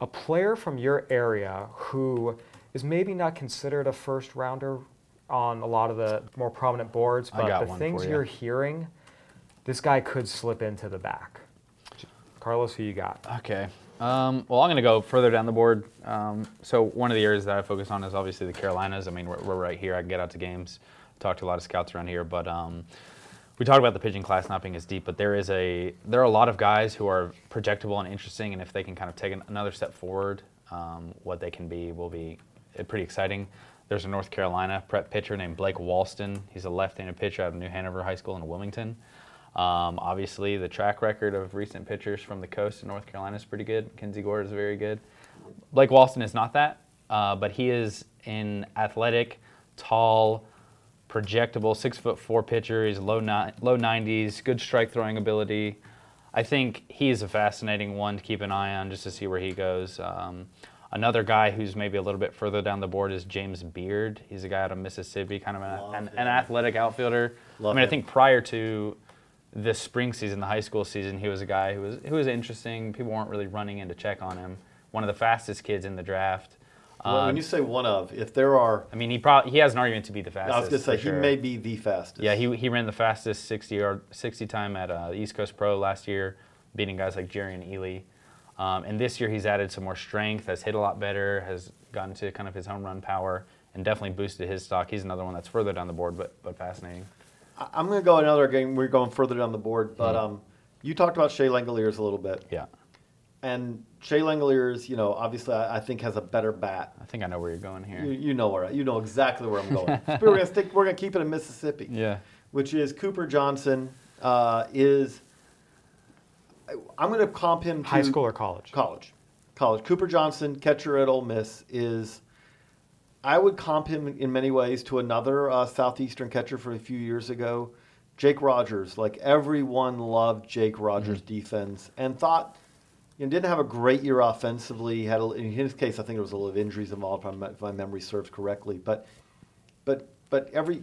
a player from your area who is maybe not considered a first rounder on a lot of the more prominent boards, I but got the one things for you. you're hearing, this guy could slip into the back. Carlos, who you got? Okay. Um, well, I'm going to go further down the board. Um, so one of the areas that I focus on is obviously the Carolinas. I mean, we're, we're right here. I can get out to games, talk to a lot of scouts around here. But um, we talked about the pitching class not being as deep, but there is a there are a lot of guys who are projectable and interesting, and if they can kind of take an, another step forward, um, what they can be will be uh, pretty exciting. There's a North Carolina prep pitcher named Blake Walston. He's a left-handed pitcher out of New Hanover High School in Wilmington. Um, obviously, the track record of recent pitchers from the coast in North Carolina is pretty good. Kinsey Gore is very good. Blake Walston is not that, uh, but he is an athletic, tall, projectable, six foot four pitcher. He's low ni- low 90s, good strike throwing ability. I think he's a fascinating one to keep an eye on just to see where he goes. Um, another guy who's maybe a little bit further down the board is James Beard. He's a guy out of Mississippi, kind of an, an, an athletic outfielder. Love I mean, I think prior to this spring season, the high school season, he was a guy who was who was interesting. People weren't really running in to check on him. One of the fastest kids in the draft. Well, when you say one of, if there are, I mean, he probably he has an argument to be the fastest. I was going to say for he may be the fastest. Yeah, he, he ran the fastest 60 yard 60 time at uh, the East Coast Pro last year, beating guys like Jerrion Ealy. Um, and this year he's added some more strength, has hit a lot better, has gotten to kind of his home run power, and definitely boosted his stock. He's another one that's further down the board, but but fascinating. I'm going to go another game. We're going further down the board, but Mhm. um, you talked about Shea Langeliers a little bit, Yeah, and Shea Langeliers, you know, obviously I, I think has a better bat. I think I know where you're going here. You, you know where you know exactly where I'm going. (laughs) we're going to stick. We're to keep it in Mississippi. Yeah. which is Cooper Johnson uh, is. I'm going to comp him to High school or college? college. College. Cooper Johnson, catcher at Ole Miss, is. I would comp him in many ways to another uh, southeastern catcher from a few years ago, Jake Rogers. Like everyone loved Jake Rogers' defense and thought. You know, didn't have a great year offensively. Had a, in his case, I think there was a little of injuries involved, if my memory serves correctly. But, but, but every,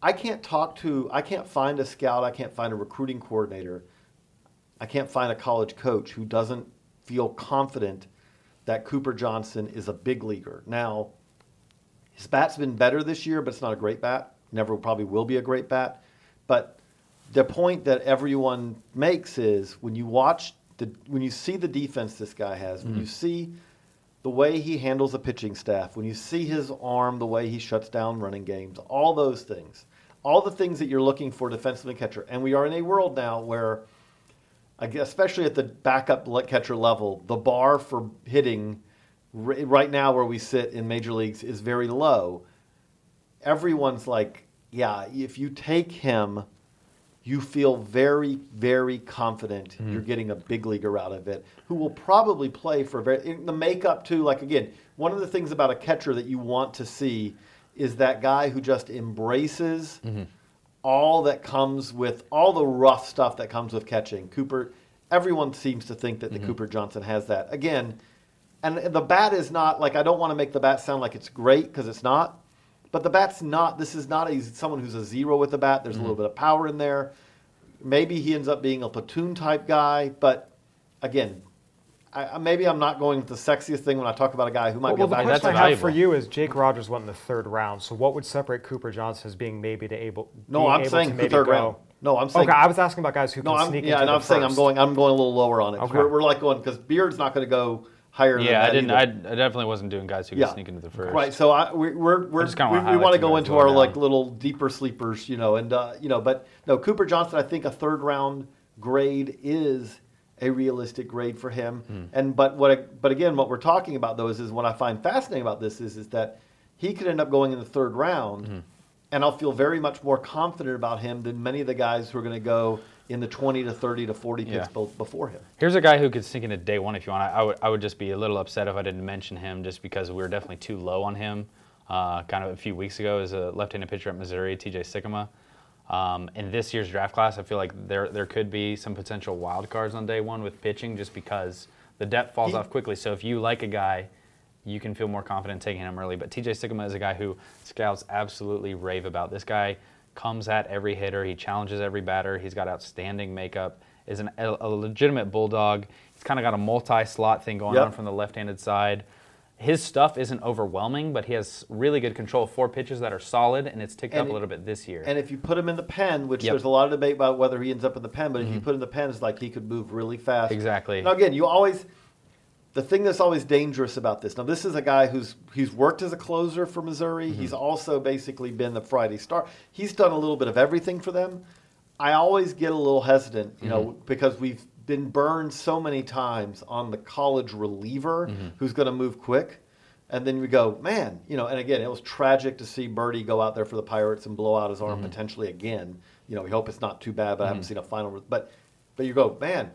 I can't talk to, I can't find a scout, I can't find a recruiting coordinator, I can't find a college coach who doesn't feel confident that Cooper Johnson is a big leaguer. Now, his bat's been better this year, but it's not a great bat. Never probably will be a great bat. But the point that everyone makes is when you watch the when you see the defense this guy has, when you mm-hmm. see the way he handles the pitching staff, when you see his arm, the way he shuts down running games, all those things, all the things that you're looking for defensively catcher. And we are in a world now where, especially at the backup catcher level, the bar for hitting right now where we sit in major leagues is very low. Everyone's like, yeah, if you take him, you feel very, very confident mm-hmm. you're getting a big leaguer out of it who will probably play for very, in the makeup too. Like again, one of the things about a catcher that you want to see is that guy who just embraces mm-hmm. all that comes with all the rough stuff that comes with catching. Cooper, everyone seems to think that the mm-hmm. Cooper Johnson has that. Again, and the bat is not like I don't want to make the bat sound like it's great because it's not. But the bat's not. This is not a someone who's a zero with the bat. There's a little mm. bit of power in there. Maybe he ends up being a platoon type guy, but again, I, I- maybe I'm not going with the sexiest thing when I talk about a guy who might Well, be the a back. that's question I have for you is Jake Rogers went in the third round. So what would separate Cooper Johnson as being maybe to able? No, I'm able saying to the third go- round. No, I'm saying. Okay, I was asking about guys who no, can I'm, sneak yeah, into and the I'm saying I'm going. I'm going a little lower on it. Okay. We're, we're like going because Beard's not going to go higher. than Yeah, I didn't. I, I definitely wasn't doing guys who could sneak into the first. Right. So I, we, we're, we're, just we, we want to go into our down. like little deeper sleepers, you know, and uh, you know, but no, Cooper Johnson. I think a third round grade is a realistic grade for him. Hmm. And but what, but again, what we're talking about though is, is what I find fascinating about this is, is that he could end up going in the third round, Hmm. and I'll feel very much more confident about him than many of the guys who are going to go in the 20 to 30 to 40 picks Yeah. be- before him. Here's a guy who could sink into day one if you want. I, I would, I would just be a little upset if I didn't mention him just because we were definitely too low on him. Uh, kind of a few weeks ago as a left-handed pitcher at Missouri, TJ Sikkema. Um, in this year's draft class, I feel like there there could be some potential wild cards on day one with pitching, just because the depth falls He- off quickly. So if you like a guy, you can feel more confident taking him early. But TJ Sikkema is a guy who scouts absolutely rave about. This guy comes at every hitter. He challenges every batter. He's got outstanding makeup. Is an, a, legitimate bulldog. He's kind of got a multi-slot thing going Yep. on from the left-handed side. His stuff isn't overwhelming, but he has really good control of four pitches that are solid, and it's ticked And up a little bit this year. And if you put him in the pen, which Yep. there's a lot of debate about whether he ends up in the pen, but if you mm-hmm. put him in the pen, it's like he could move really fast. Exactly. Now again, you always the thing that's always dangerous about this. Now this is a guy who's he's worked as a closer for Missouri. Mm-hmm. He's also basically been the Friday star. He's done a little bit of everything for them. I always get a little hesitant, you know, mm-hmm. because we've been burned so many times on the college reliever mm-hmm. who's going to move quick. And then we go, man, you know, and again, it was tragic to see Burdi go out there for the Pirates and blow out his arm potentially again. You know, we hope it's not too bad, but I haven't seen a final. But, but you go, man,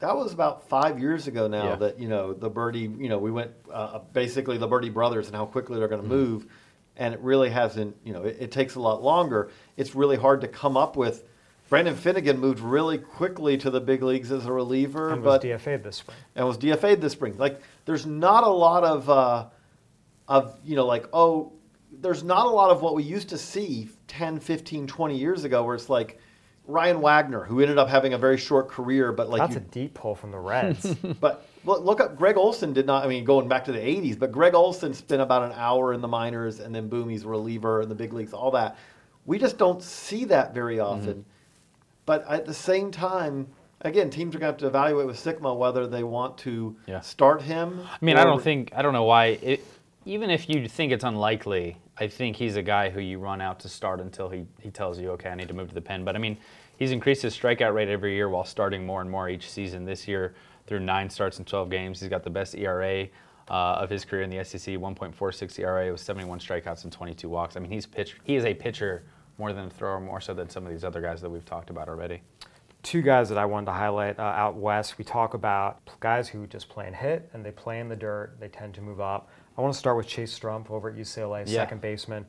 that was about five years ago now Yeah. that you know the Burdi you know we went uh, basically the Burdi brothers and how quickly they're going to move and it really hasn't you know it, it takes a lot longer it's really hard to come up with brandon finnegan moved really quickly to the big leagues as a reliever and was but DFA'd this spring. and was DFA'd this spring. Like, there's not a lot of, uh, of you know, like, oh, there's not a lot of what we used to see 10, 15, 20 years ago where it's like Ryan Wagner, who ended up having a very short career, but like, That's you, a deep pull from the Reds. (laughs) but look, look up, Gregg Olson did not, I mean, going back to the 80s, but Gregg Olson spent about an hour in the minors and then boom, he's reliever in the big leagues, all that. We just don't see that very mm-hmm. often. But at the same time, again, teams are going to have to evaluate with Sikkema whether they want to Yeah. start him. I mean, I don't think I don't know why. It, even if you think it's unlikely, I think he's a guy who you run out to start until he, he tells you, okay, I need to move to the pen. But I mean, he's increased his strikeout rate every year while starting more and more each season. This year, through nine starts in 12 games, he's got the best ERA uh, of his career in the SEC, 1.46 ERA with 71 strikeouts and 22 walks. I mean, he's pitch. He is a pitcher more than a thrower, more so than some of these other guys that we've talked about already. Two guys that I wanted to highlight uh, out west. We talk about guys who just play and hit, and they play in the dirt. They tend to move up. I want to start with Chase Strumpf over at UCLA, Yeah. second baseman.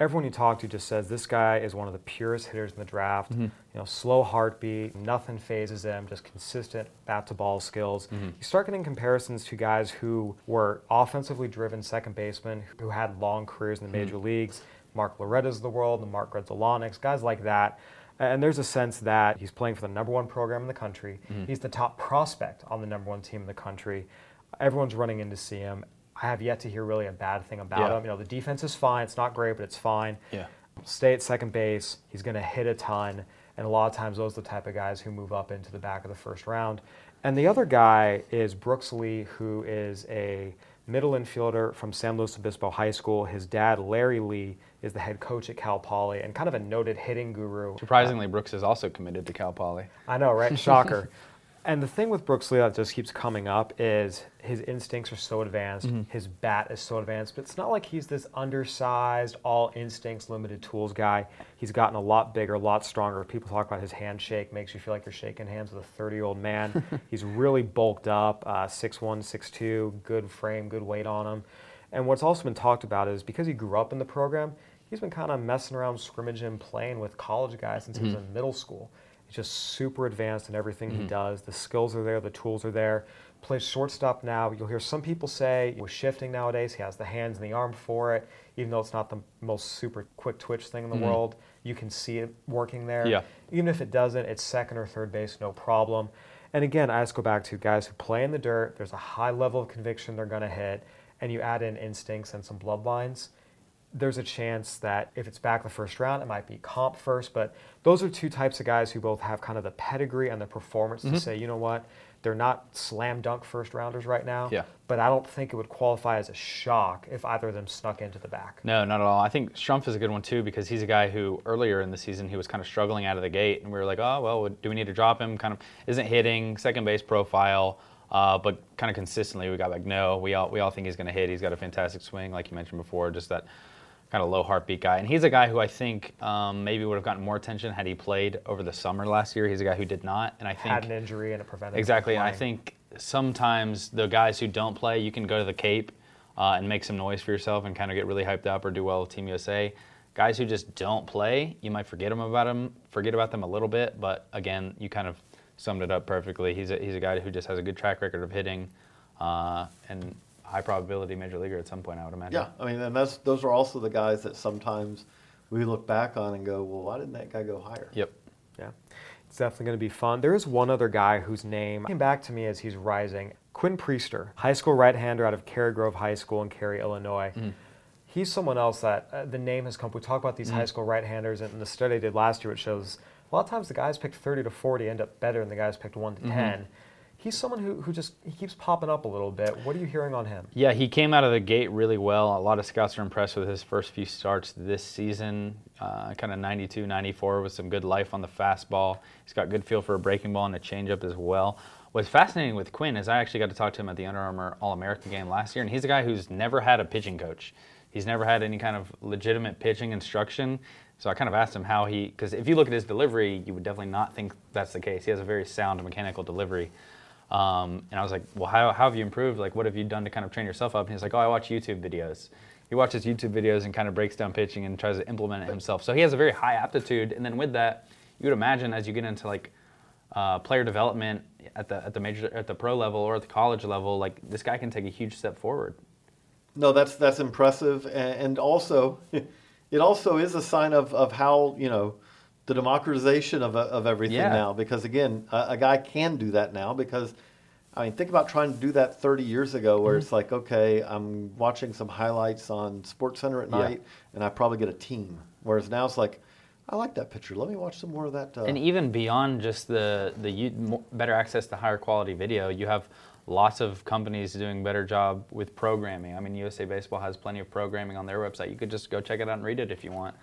Everyone you talk to just says this guy is one of the purest hitters in the draft. Mm-hmm. You know, slow heartbeat, nothing phases him, just consistent bat to ball skills. Mm-hmm. You start getting comparisons to guys who were offensively driven second basemen who had long careers in the major mm-hmm. leagues. Mark Loretta's of the world, the Mark Grudzielaneks, guys like that. And there's a sense that he's playing for the number one program in the country. He's the top prospect on the number one team in the country. Everyone's running in to see him. I have yet to hear really a bad thing about Yeah. him. You know, the defense is fine. It's not great, but it's fine. Yeah. Stay at second base. He's going to hit a ton. And a lot of times, those are the type of guys who move up into the back of the first round. And the other guy is Brooks Lee, who is a middle infielder from San Luis Obispo High School. His dad, Larry Lee, is the head coach at Cal Poly and kind of a noted hitting guru. Surprisingly, Brooks is also committed to Cal Poly. I know, right? Shocker. (laughs) and the thing with Brooks Lee that just keeps coming up is his instincts are so advanced, his bat is so advanced, but it's not like he's this undersized, all instincts, limited tools guy. He's gotten a lot bigger, a lot stronger. People talk about his handshake, makes you feel like you're shaking hands with a 30 year old man. (laughs) he's really bulked up, uh, 6'1, 6'2, good frame, good weight on him. And what's also been talked about is because he grew up in the program, he's been kind of messing around, scrimmaging, playing with college guys since he was in middle school. Just super advanced in everything he mm-hmm. does. The skills are there, the tools are there. Plays shortstop now. You'll hear some people say with shifting nowadays, he has the hands and the arm for it. Even though it's not the most super quick twitch thing in the mm-hmm. world, you can see it working there. Yeah. Even if it doesn't, it's second or third base, no problem. And again, I just go back to guys who play in the dirt. There's a high level of conviction they're going to hit, and you add in instincts and some bloodlines there's a chance that if it's back the first round, it might be comp first. But those are two types of guys who both have kind of the pedigree and the performance to say, you know what, they're not slam dunk first rounders right now. Yeah. But I don't think it would qualify as a shock if either of them snuck into the back. No, not at all. I think Strumpf is a good one too because he's a guy who earlier in the season he was kind of struggling out of the gate, and we were like, oh well, do we need to drop him? Kind of isn't hitting second base profile, uh, but kind of consistently we got like, no, we all we all think he's going to hit. He's got a fantastic swing, like you mentioned before, just that kind of low heartbeat guy. And he's a guy who I think um, maybe would have gotten more attention had he played over the summer last year. He's a guy who did not, and I think Had an injury and it prevented him Exactly, and I think sometimes the guys who don't play, you can go to the Cape uh, and make some noise for yourself and kind of get really hyped up or do well with Team USA. Guys who just don't play, you might forget them about them, forget about them a little bit, but again, you kind of summed it up perfectly. He's a, he's a guy who just has a good track record of hitting uh, and high probability major leaguer at some point, I would imagine. Yeah, I mean, and that's those are also the guys that sometimes we look back on and go, well, why didn't that guy go higher? Yep. Yeah, it's definitely going to be fun. There is one other guy whose name came back to me as he's rising Quinn Priester, high school right hander out of Cary Grove High School in Cary, Illinois. Mm-hmm. He's someone else that uh, the name has come. We talk about these mm-hmm. high school right handers, and the study I did last year, it shows a lot of times the guys picked 30 to 40 end up better than the guys picked 1 to mm-hmm. 10. He's someone who, who just he keeps popping up a little bit. What are you hearing on him? Yeah, he came out of the gate really well. A lot of scouts are impressed with his first few starts this season. Uh, kind of 92, 94 with some good life on the fastball. He's got good feel for a breaking ball and a changeup as well. What's fascinating with Quinn is I actually got to talk to him at the Under Armour All American game last year, and he's a guy who's never had a pitching coach. He's never had any kind of legitimate pitching instruction. So I kind of asked him how he, because if you look at his delivery, you would definitely not think that's the case. He has a very sound mechanical delivery. Um, and I was like, well, how, how have you improved? Like, what have you done to kind of train yourself up? And he's like, oh, I watch YouTube videos. He watches YouTube videos and kind of breaks down pitching and tries to implement it himself. So he has a very high aptitude. And then with that, you would imagine as you get into like uh, player development at the at the major at the pro level or at the college level, like this guy can take a huge step forward. No, that's that's impressive, and, also, (laughs) it also is a sign of, of how you know the democratization of of everything Yeah. now. Because again, a, a guy can do that now. Because I mean, think about trying to do that 30 years ago, where Mm-hmm. it's like, okay, I'm watching some highlights on Sports Center at Yeah. night, and I probably get a team. Whereas now it's like, I like that picture. Let me watch some more of that. Uh, And even beyond just the the better access to higher quality video, you have lots of companies doing better job with programming. I mean, USA Baseball has plenty of programming on their website. You could just go check it out and read it if you want.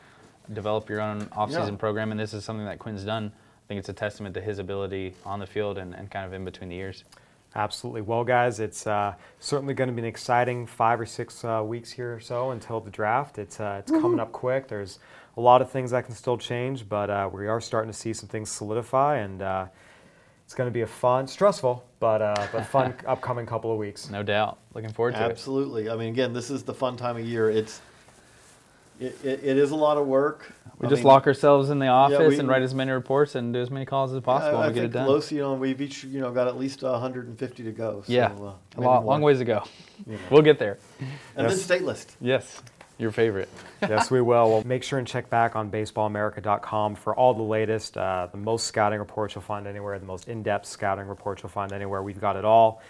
Develop your own off-season Yeah. program, and this is something that Quinn's done. I think it's a testament to his ability on the field and, and kind of in between the years. Absolutely. Well, guys, it's uh, certainly going to be an exciting five or six uh, weeks here or so until the draft. It's uh, it's coming up quick. There's a lot of things that can still change, but uh, we are starting to see some things solidify, and uh, it's going to be a fun, stressful, but uh, but fun (laughs) upcoming couple of weeks. No doubt. Looking forward to it. Absolutely. I mean, again, this is the fun time of year. It's it, it, it is a lot of work. We I just mean, lock ourselves in the office we- and write as many reports and do as many calls as possible I, I and we get think it done. Los, you know, we've each you know got at least 150 to go. So, yeah, uh, a maybe long, more. long ways to go. You (laughs) know. We'll get there. And Yes. then state list. Yes, your favorite. (laughs) yes, we will. Well, make sure and check back on baseballamerica.com for all the latest, uh, the most scouting reports you'll find anywhere, the most in-depth scouting reports you'll find anywhere. We've got it all.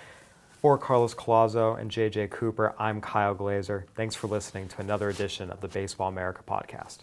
For Carlos Collazo and JJ Cooper, I'm Kyle Glaser. Thanks for listening to another edition of the Baseball America podcast.